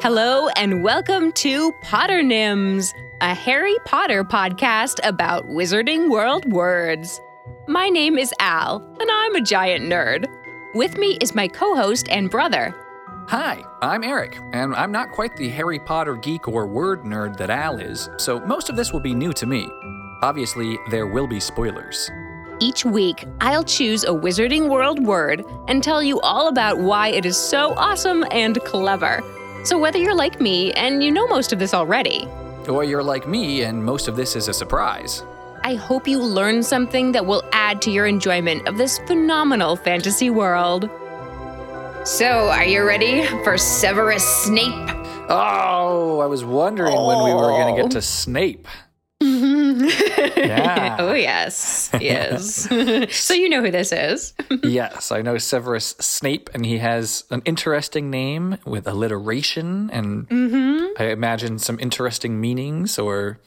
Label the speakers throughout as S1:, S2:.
S1: Hello, and welcome to Potternyms, a Harry Potter podcast about Wizarding World words. My name is Al, and I'm a giant nerd. With me is my co host and brother.
S2: Hi, I'm Eric, and I'm not quite the Harry Potter geek or word nerd that Al is, so most of this will be new to me. Obviously, there will be spoilers.
S1: Each week, I'll choose a Wizarding World word and tell you all about why it is so awesome and clever. So, whether you're like me and you know most of this already,
S2: Or you're like me, and most of this is a surprise.
S1: I hope you learn something that will add to your enjoyment of this phenomenal fantasy world. So, are you ready for Severus Snape?
S2: Oh, I was wondering when we were going to get to oh. Snape. Yeah.
S1: oh, yes. Yes. so, you know who this is.
S2: yes, I know Severus Snape, and he has an interesting name with alliteration, and I imagine some interesting meanings or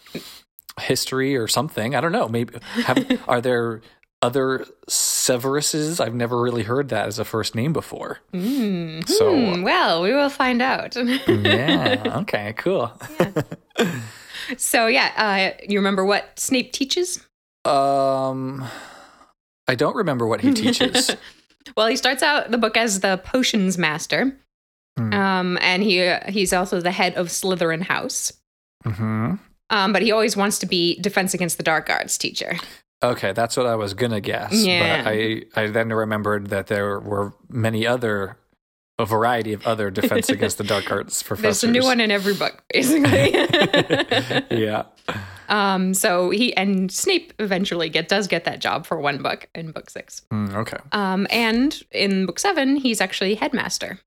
S2: history or something. I don't know. Maybe have, are there other Severuses? I've never really heard that as a first name before. So
S1: Hmm, well, we will find out.
S2: yeah, okay, cool.
S1: So, yeah, uh, you remember what Snape teaches?
S2: Um, I don't remember what he teaches.
S1: Well, he starts out the book as the potions master.
S2: Hmm.
S1: Um, and he he's also the head of Slytherin House.
S2: hmm
S1: Um, but he always wants to be defense against the dark arts teacher.
S2: Okay, that's what I was gonna guess.
S1: Yeah.
S2: But I, I then remembered that there were many other, a variety of other defense against the dark arts professors.
S1: There's a new one in every book, basically.
S2: yeah.
S1: um, so he and Snape eventually get does get that job for one book in book six.
S2: Mm, okay.
S1: Um, and in book seven, he's actually headmaster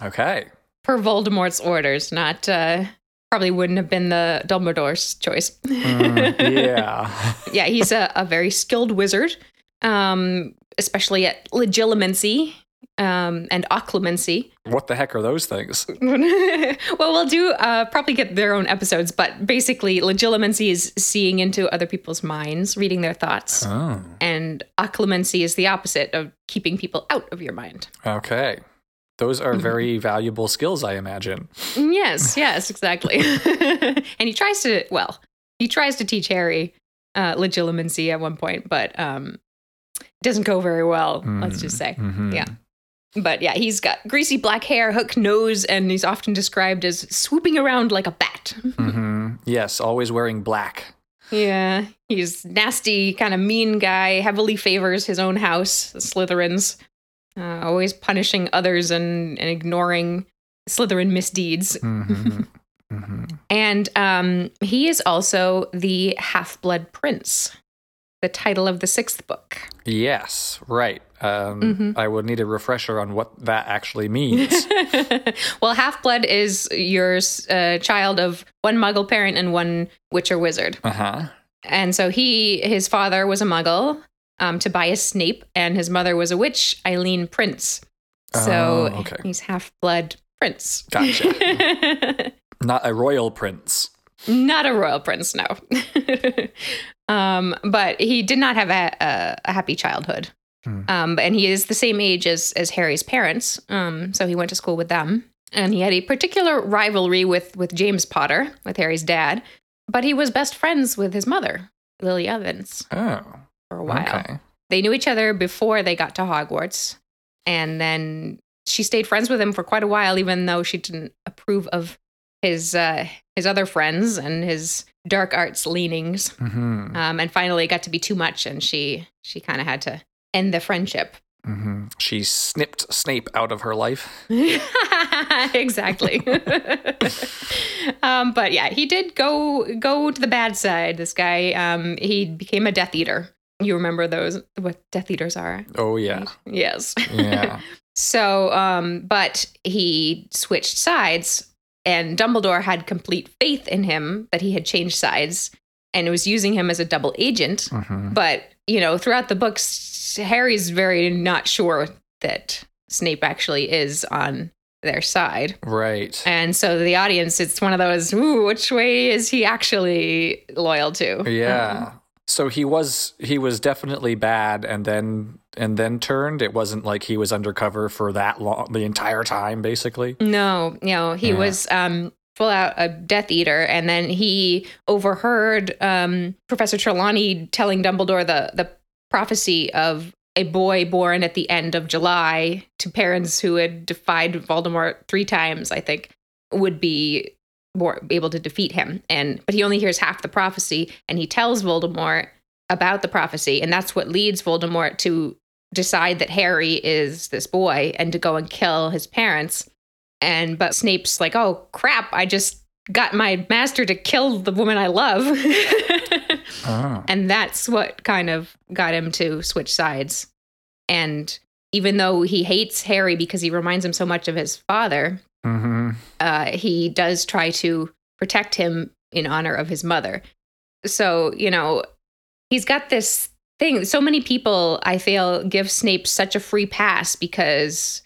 S2: Okay.
S1: per Voldemort's orders. Not uh, probably wouldn't have been the Dumbledore's choice.
S2: Mm, yeah.
S1: yeah, he's a, a very skilled wizard, um, especially at legilimency um, and occlumency.
S2: What the heck are those things?
S1: well, we'll do uh, probably get their own episodes, but basically, legilimency is seeing into other people's minds, reading their thoughts,
S2: Oh.
S1: and occlumency is the opposite of keeping people out of your mind.
S2: Okay. Those are very valuable skills, I imagine.
S1: Yes, yes, exactly. and he tries to, well, he tries to teach Harry uh, legilimency at one point, but um, it doesn't go very well. Let's just say.
S2: Mhm.
S1: Yeah. But yeah, he's got greasy black hair, hook nose, and he's often described as swooping around like a bat.
S2: Mhm. Yes, always wearing black.
S1: yeah, he's nasty, kind of mean guy, heavily favors his own house, the Slytherins, uh, always punishing others and, and ignoring Slytherin misdeeds.
S2: Mhm. Mhm.
S1: And um, he is also the Half Blood Prince, the title of the sixth book.
S2: Yes, right. Um,
S1: Mm-hmm.
S2: I would need a refresher on what that actually means.
S1: well, Half Blood is your uh, child of one Muggle parent and one Witcher wizard.
S2: uh huh.
S1: And so he, his father was a Muggle, um, Tobias Snape, and his mother was a witch, Eileen Prince. So
S2: Oh, okay.
S1: he's half blood prince.
S2: Gotcha. Not a royal prince.
S1: Not a royal prince, no. um, but he did not have a, a, a happy childhood.
S2: Hmm.
S1: Um, and he is the same age as as Harry's parents. Um, so he went to school with them, and he had a particular rivalry with with James Potter, with Harry's dad. But he was best friends with his mother, Lily Evans,
S2: Oh,
S1: for a while.
S2: okay.
S1: They knew each other before they got to Hogwarts, and then she stayed friends with him for quite a while, even though she didn't approve of his uh, his other friends and his dark arts leanings.
S2: hmm
S1: Um, and finally, it got to be too much, and she she kind of had to end the friendship.
S2: hmm She snipped Snape out of her life.
S1: exactly. um, but yeah, he did go go to the bad side. This guy, um, he became a Death Eater. You remember those? What Death Eaters are?
S2: Oh yeah,
S1: Yes.
S2: yeah.
S1: So, um, but he switched sides, and Dumbledore had complete faith in him that he had changed sides and was using him as a double agent.
S2: hmm
S1: But, you know, throughout the books, Harry's very not sure that Snape actually is on their side.
S2: Right.
S1: And so the audience, it's one of those, ooh, which way is he actually loyal to?
S2: Yeah. So he was he was definitely bad and then and then turned. It wasn't like he was undercover for that long the entire time basically.
S1: No, you know, he
S2: Yeah.
S1: was um full out a Death Eater, and then he overheard um Professor Trelawney telling Dumbledore the the prophecy of a boy born at the end of July to parents who had defied Voldemort three times, I think, would be more able to defeat him. And but he only hears half the prophecy, and he tells Voldemort about the prophecy, and that's what leads Voldemort to decide that Harry is this boy and to go and kill his parents. And but Snape's like, "Oh crap, I just got my master to kill the woman I love."
S2: Oh.
S1: and that's what kind of got him to switch sides. And even though he hates Harry because he reminds him so much of his father,
S2: hmm
S1: uh, he does try to protect him in honor of his mother. So, you know, he's got this thing. So many people, I feel, give Snape such a free pass because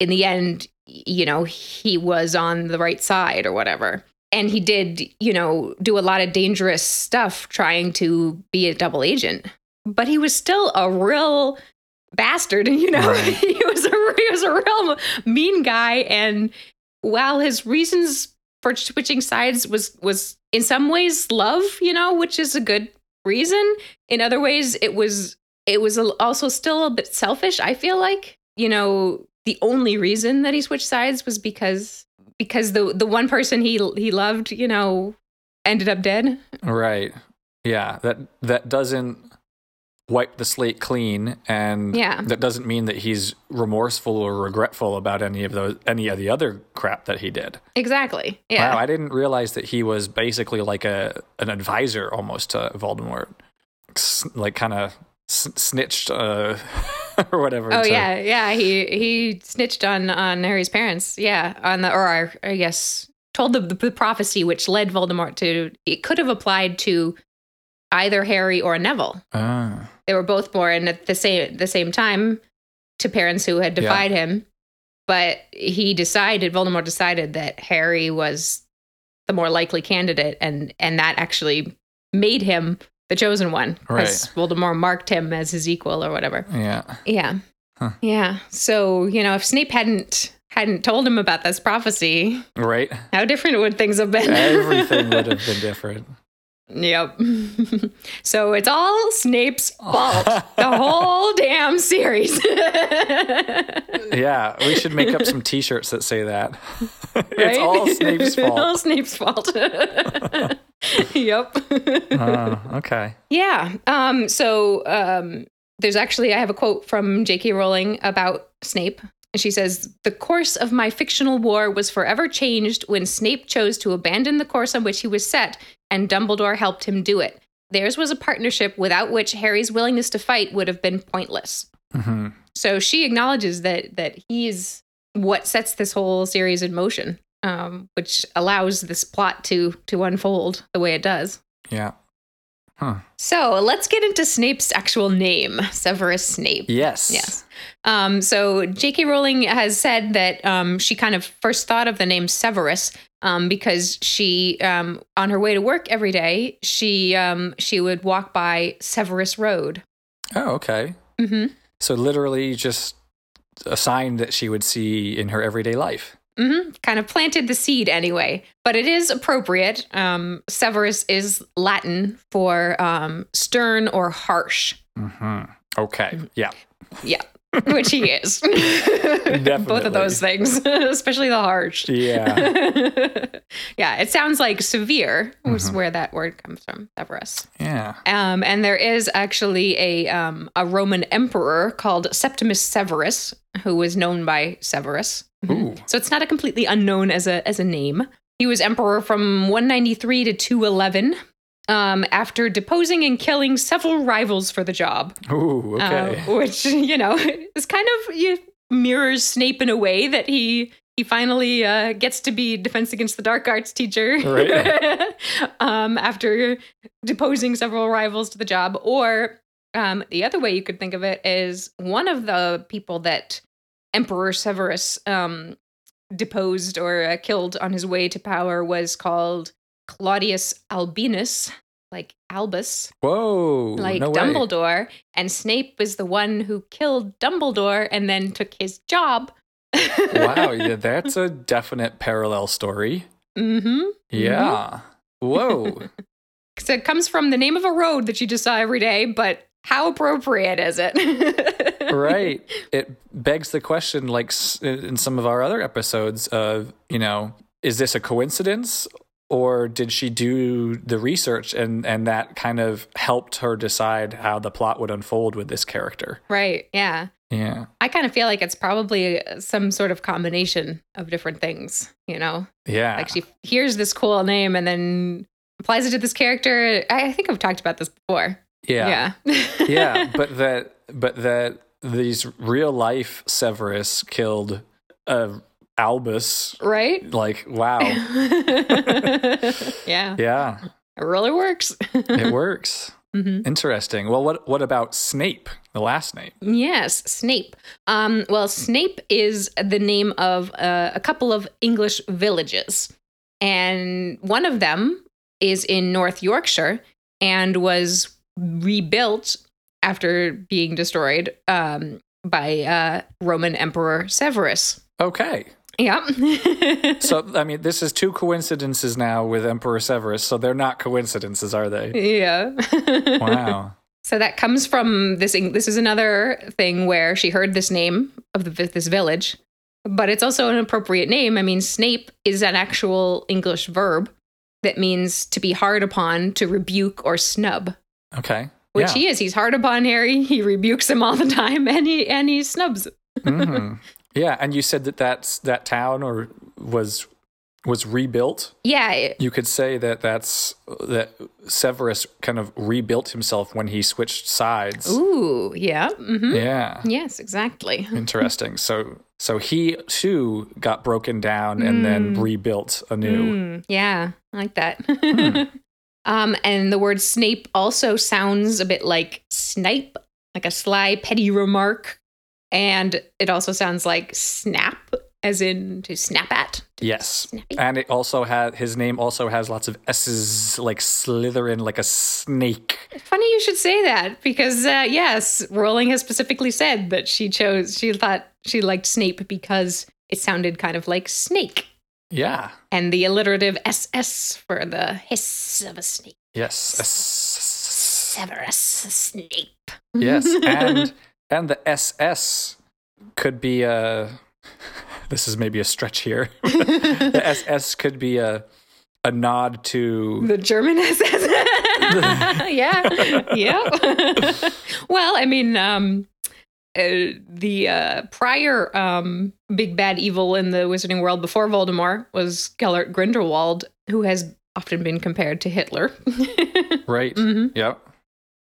S1: in the end, you know, he was on the right side or whatever. And he did, you know, do a lot of dangerous stuff trying to be a double agent. But he was still a real bastard, you know.
S2: Right.
S1: he was a he was a real mean guy and while his reasons for switching sides was was in some ways love, you know, which is a good reason. In other ways, it was it was also still a bit selfish. I feel like you know the only reason that he switched sides was because because the the one person he he loved, you know, ended up dead.
S2: Right. Yeah. That that doesn't wipe the slate clean, and
S1: Yeah.
S2: that doesn't mean that he's remorseful or regretful about any of those any of the other crap that he did.
S1: Exactly. Yeah.
S2: Wow, I didn't realize that he was basically like a an advisor almost to Voldemort, like kind of snitched uh, or whatever.
S1: Oh yeah, yeah. He he snitched on on Harry's parents. Yeah, on the or I guess told the, the prophecy which led Voldemort to. It could have applied to either Harry or Neville.
S2: Ah,
S1: They were both born at the same the same time to parents who had
S2: Yeah.
S1: defied him, but he decided Voldemort decided that Harry was the more likely candidate, and and that actually made him the chosen one because Voldemort marked him as his equal or whatever.
S2: yeah.
S1: Yeah.
S2: Huh.
S1: Yeah. So, you know, if Snape hadn't hadn't told him about this prophecy,
S2: Right.
S1: how different would things have been?
S2: Everything would have been different.
S1: Yep. so it's all Snape's fault. the whole damn series.
S2: Yeah, we should make up some T-shirts that say that. it's all Snape's fault.
S1: all
S2: fault.
S1: Snape's fault. yep.
S2: Oh, okay.
S1: Yeah. Um, so um, there's actually, I have a quote from J.K. Rowling about Snape. And she says, The course of my fictional war was forever changed when Snape chose to abandon the course on which he was set, and Dumbledore helped him do it. Theirs was a partnership without which Harry's willingness to fight would have been pointless.
S2: hmm
S1: So she acknowledges that that he's what sets this whole series in motion, um, which allows this plot to to unfold the way it does.
S2: Yeah. Huh.
S1: So let's get into Snape's actual name, Severus Snape.
S2: Yes.
S1: Yes. Um, so J.K. Rowling has said that um, she kind of first thought of the name Severus um, because she, um, on her way to work every day, she um, she would walk by Severus Road.
S2: Oh, okay.
S1: hmm
S2: So literally just a sign that she would see in her everyday life.
S1: Hmm Kind of planted the seed anyway, but it is appropriate. Um, Severus is Latin for um, stern or harsh.
S2: hmm Okay. Yeah.
S1: Yeah, which he is. Both of those things, especially the harsh.
S2: Yeah.
S1: yeah, it sounds like severe, was
S2: Mhm.
S1: where that word comes from, Severus.
S2: Yeah.
S1: Um, and there is actually a um, a Roman emperor called Septimus Severus, who was known by Severus.
S2: Ooh.
S1: So it's not a completely unknown as a as a name. He was emperor from 193 to 211. Um, after deposing and killing several rivals for the job,
S2: Ooh. Okay.
S1: uh, which you know is kind of you, mirrors Snape in a way that he he finally uh, gets to be Defense Against the Dark Arts teacher
S2: Right.
S1: um, after deposing several rivals to the job. Or um, the other way you could think of it is one of the people that Emperor Severus um, deposed or uh, killed on his way to power was called Claudius Albinus. like Albus,
S2: Whoa.
S1: like
S2: no way.
S1: Dumbledore, and Snape is the one who killed Dumbledore and then took his job.
S2: wow. Yeah, that's a definite parallel story.
S1: mm-hmm.
S2: Yeah. Whoa.
S1: So it comes from the name of a road that you just saw every day, but how appropriate is it?
S2: right. It begs the question, like in some of our other episodes, of, you know, is this a coincidence? Or did she do the research and, and that kind of helped her decide how the plot would unfold with this character?
S1: Right. Yeah.
S2: Yeah.
S1: I kind of feel like it's probably some sort of combination of different things, you know?
S2: Yeah.
S1: Like she hears this cool name and then applies it to this character. I I think I've talked about this before.
S2: yeah.
S1: Yeah.
S2: yeah, but that but that these real life Severus killed uh, Albus.
S1: right?
S2: Like, wow.
S1: yeah.
S2: Yeah,
S1: It really works.
S2: it works.
S1: hmm
S2: Interesting. Well, what what about Snape, the last name?
S1: Yes, Snape. Um, well, Snape is the name of uh, a couple of English villages, and one of them is in North Yorkshire and was rebuilt after being destroyed um, by uh, Roman Emperor Severus.
S2: Okay.
S1: Yeah.
S2: So, I mean, this is two coincidences now with Emperor Severus, so they're not coincidences, are they?
S1: yeah.
S2: Wow.
S1: So that comes from this. This is another thing where she heard this name of the, this village, but it's also an appropriate name. I mean, Snape is an actual English verb that means to be hard upon, to rebuke or snub.
S2: Okay.
S1: Which
S2: yeah.
S1: he is. He's hard upon Harry. He rebukes him all the time, and he and he snubs.
S2: hmm Yeah, and you said that that's that town or was was rebuilt.
S1: Yeah, it-
S2: You could say that that's that Severus kind of rebuilt himself when he switched sides.
S1: Ooh, yeah. hmm
S2: Yeah.
S1: Yes, exactly.
S2: Interesting. So so he too got broken down and then rebuilt anew.
S1: Mm, yeah, I like that. um, and the word Snape also sounds a bit like snipe, like a sly, petty remark. And it also sounds like snap, as in to snap at.
S2: Yes.
S1: Snappy.
S2: And it also had his name also has lots of S's like Slytherin like a snake.
S1: Funny you should say that because, uh, yes, Rowling has specifically said that she chose, she thought she liked Snape because it sounded kind of like snake.
S2: Yeah.
S1: And the alliterative SS for the hiss of a snake.
S2: Yes. S-
S1: Severus Snape.
S2: yes. And and the SS could be a this is maybe a stretch here. the SS could be a a nod to
S1: The German SS. yeah. yeah. well, I mean, um, uh, the uh, prior um, big bad evil in the wizarding world before Voldemort was Gellert Grindelwald, who has often been compared to Hitler.
S2: right.
S1: Mm-hmm.
S2: Yep.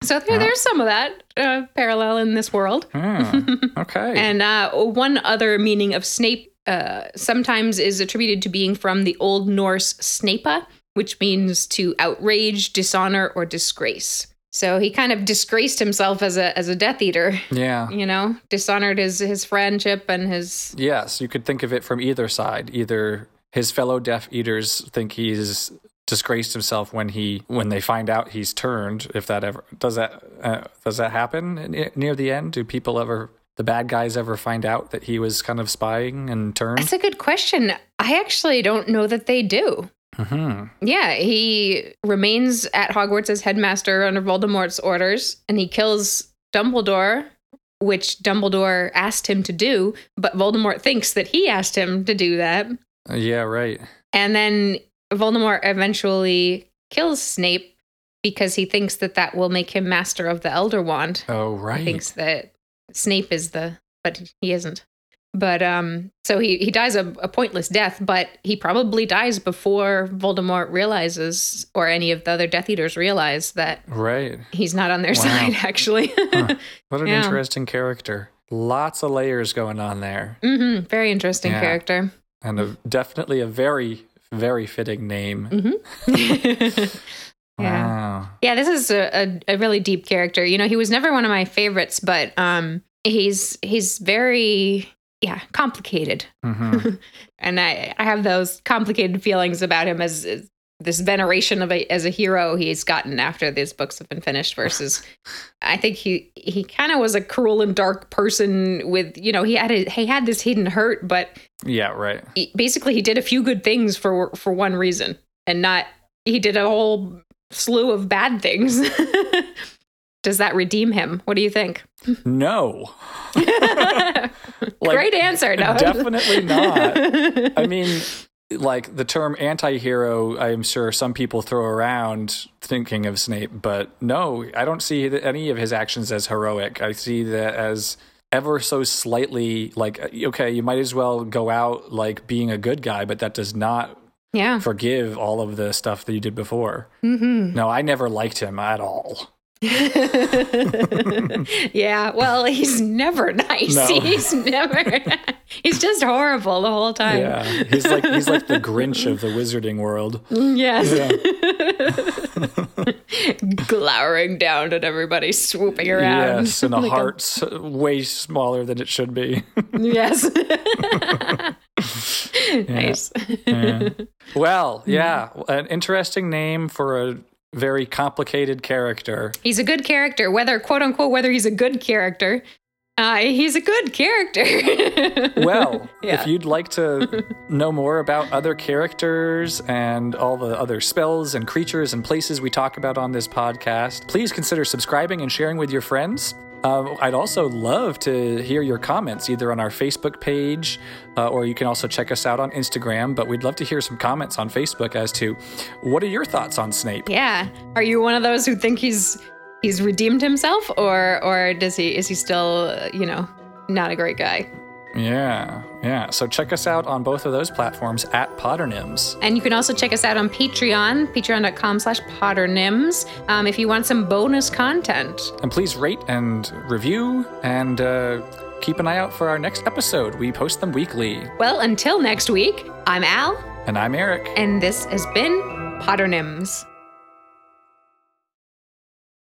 S1: So there, there's some of that uh, parallel in this world.
S2: Hmm. Okay.
S1: And uh, one other meaning of Snape uh, sometimes is attributed to being from the Old Norse Snapa, which means to outrage, dishonor, or disgrace. So he kind of disgraced himself as a as a Death Eater.
S2: yeah.
S1: You know, dishonored his his friendship and his.
S2: Yes, you could think of it from either side. Either his fellow Death Eaters think he's disgraced himself when he when they find out he's turned. If that ever does that uh, does that happen near the end? Do people ever the bad guys ever find out that he was kind of spying and turned?
S1: That's a good question. I actually don't know that they do.
S2: hmm
S1: Yeah, he remains at Hogwarts as headmaster under Voldemort's orders, and he kills Dumbledore, which Dumbledore asked him to do, but Voldemort thinks that he asked him to do that.
S2: Yeah, right.
S1: And then Voldemort eventually kills Snape because he thinks that that will make him master of the Elder Wand.
S2: Oh, right.
S1: He thinks that Snape is the, but he isn't. But um, so he he dies a, a pointless death, but he probably dies before Voldemort realizes, or any of the other Death Eaters realize that
S2: Right.
S1: he's not on their
S2: Wow.
S1: side. Actually,
S2: Huh. What an
S1: Yeah.
S2: interesting character. Lots of layers going on there,
S1: hmm very interesting
S2: Yeah.
S1: character.
S2: and a, definitely a very very fitting name.
S1: yeah.
S2: Wow.
S1: Yeah, this is a, a, a really deep character. You know, he was never one of my favorites, but um, he's he's very yeah complicated,
S2: hmm
S1: and I I have those complicated feelings about him as, as this veneration of a as a hero he's gotten after these books have been finished versus I think he he kind of was a cruel and dark person with you know he had a, he had this hidden hurt but
S2: Yeah, right.
S1: he, basically he did a few good things for for one reason and not he did a whole slew of bad things. Does that redeem him? What do you think?
S2: No.
S1: Great answer. No.
S2: Definitely not. I mean, like the term anti-hero, I'm sure some people throw around thinking of Snape, but no, I don't see any of his actions as heroic. I see that as ever so slightly like okay, you might as well go out like being a good guy, but that does not
S1: yeah.
S2: forgive all of the stuff that you did before. Mm-hmm. No, I never liked him at all.
S1: yeah, well, he's never nice. No. He's never. he's just horrible the whole time.
S2: Yeah, he's like he's like the Grinch of the wizarding world.
S1: Yes. Yeah. Glowering down at everybody swooping around.
S2: Yes, and a like heart's a... way smaller than it should be.
S1: yes. nice.
S2: Yeah. Well, yeah, an interesting name for a very complicated character.
S1: He's a good character, whether quote unquote whether he's a good character. Uh, he's a good character.
S2: well, yeah. if you'd like to know more about other characters and all the other spells and creatures and places we talk about on this podcast, please consider subscribing and sharing with your friends. Uh, I'd also love to hear your comments either on our Facebook page uh, or you can also check us out on Instagram. But we'd love to hear some comments on Facebook as to what are your thoughts on Snape?
S1: Yeah. Are you one of those who think he's he's redeemed himself or or does he is he still, you know, not a great guy?
S2: Yeah, yeah. So check us out on both of those platforms at Potternyms.
S1: And you can also check us out on Patreon, patreon.com slash Potternyms, um, if you want some bonus content.
S2: And please rate and review and uh, keep an eye out for our next episode. We post them weekly.
S1: Well, until next week, I'm Al.
S2: And I'm Eric.
S1: And this has been Potternyms.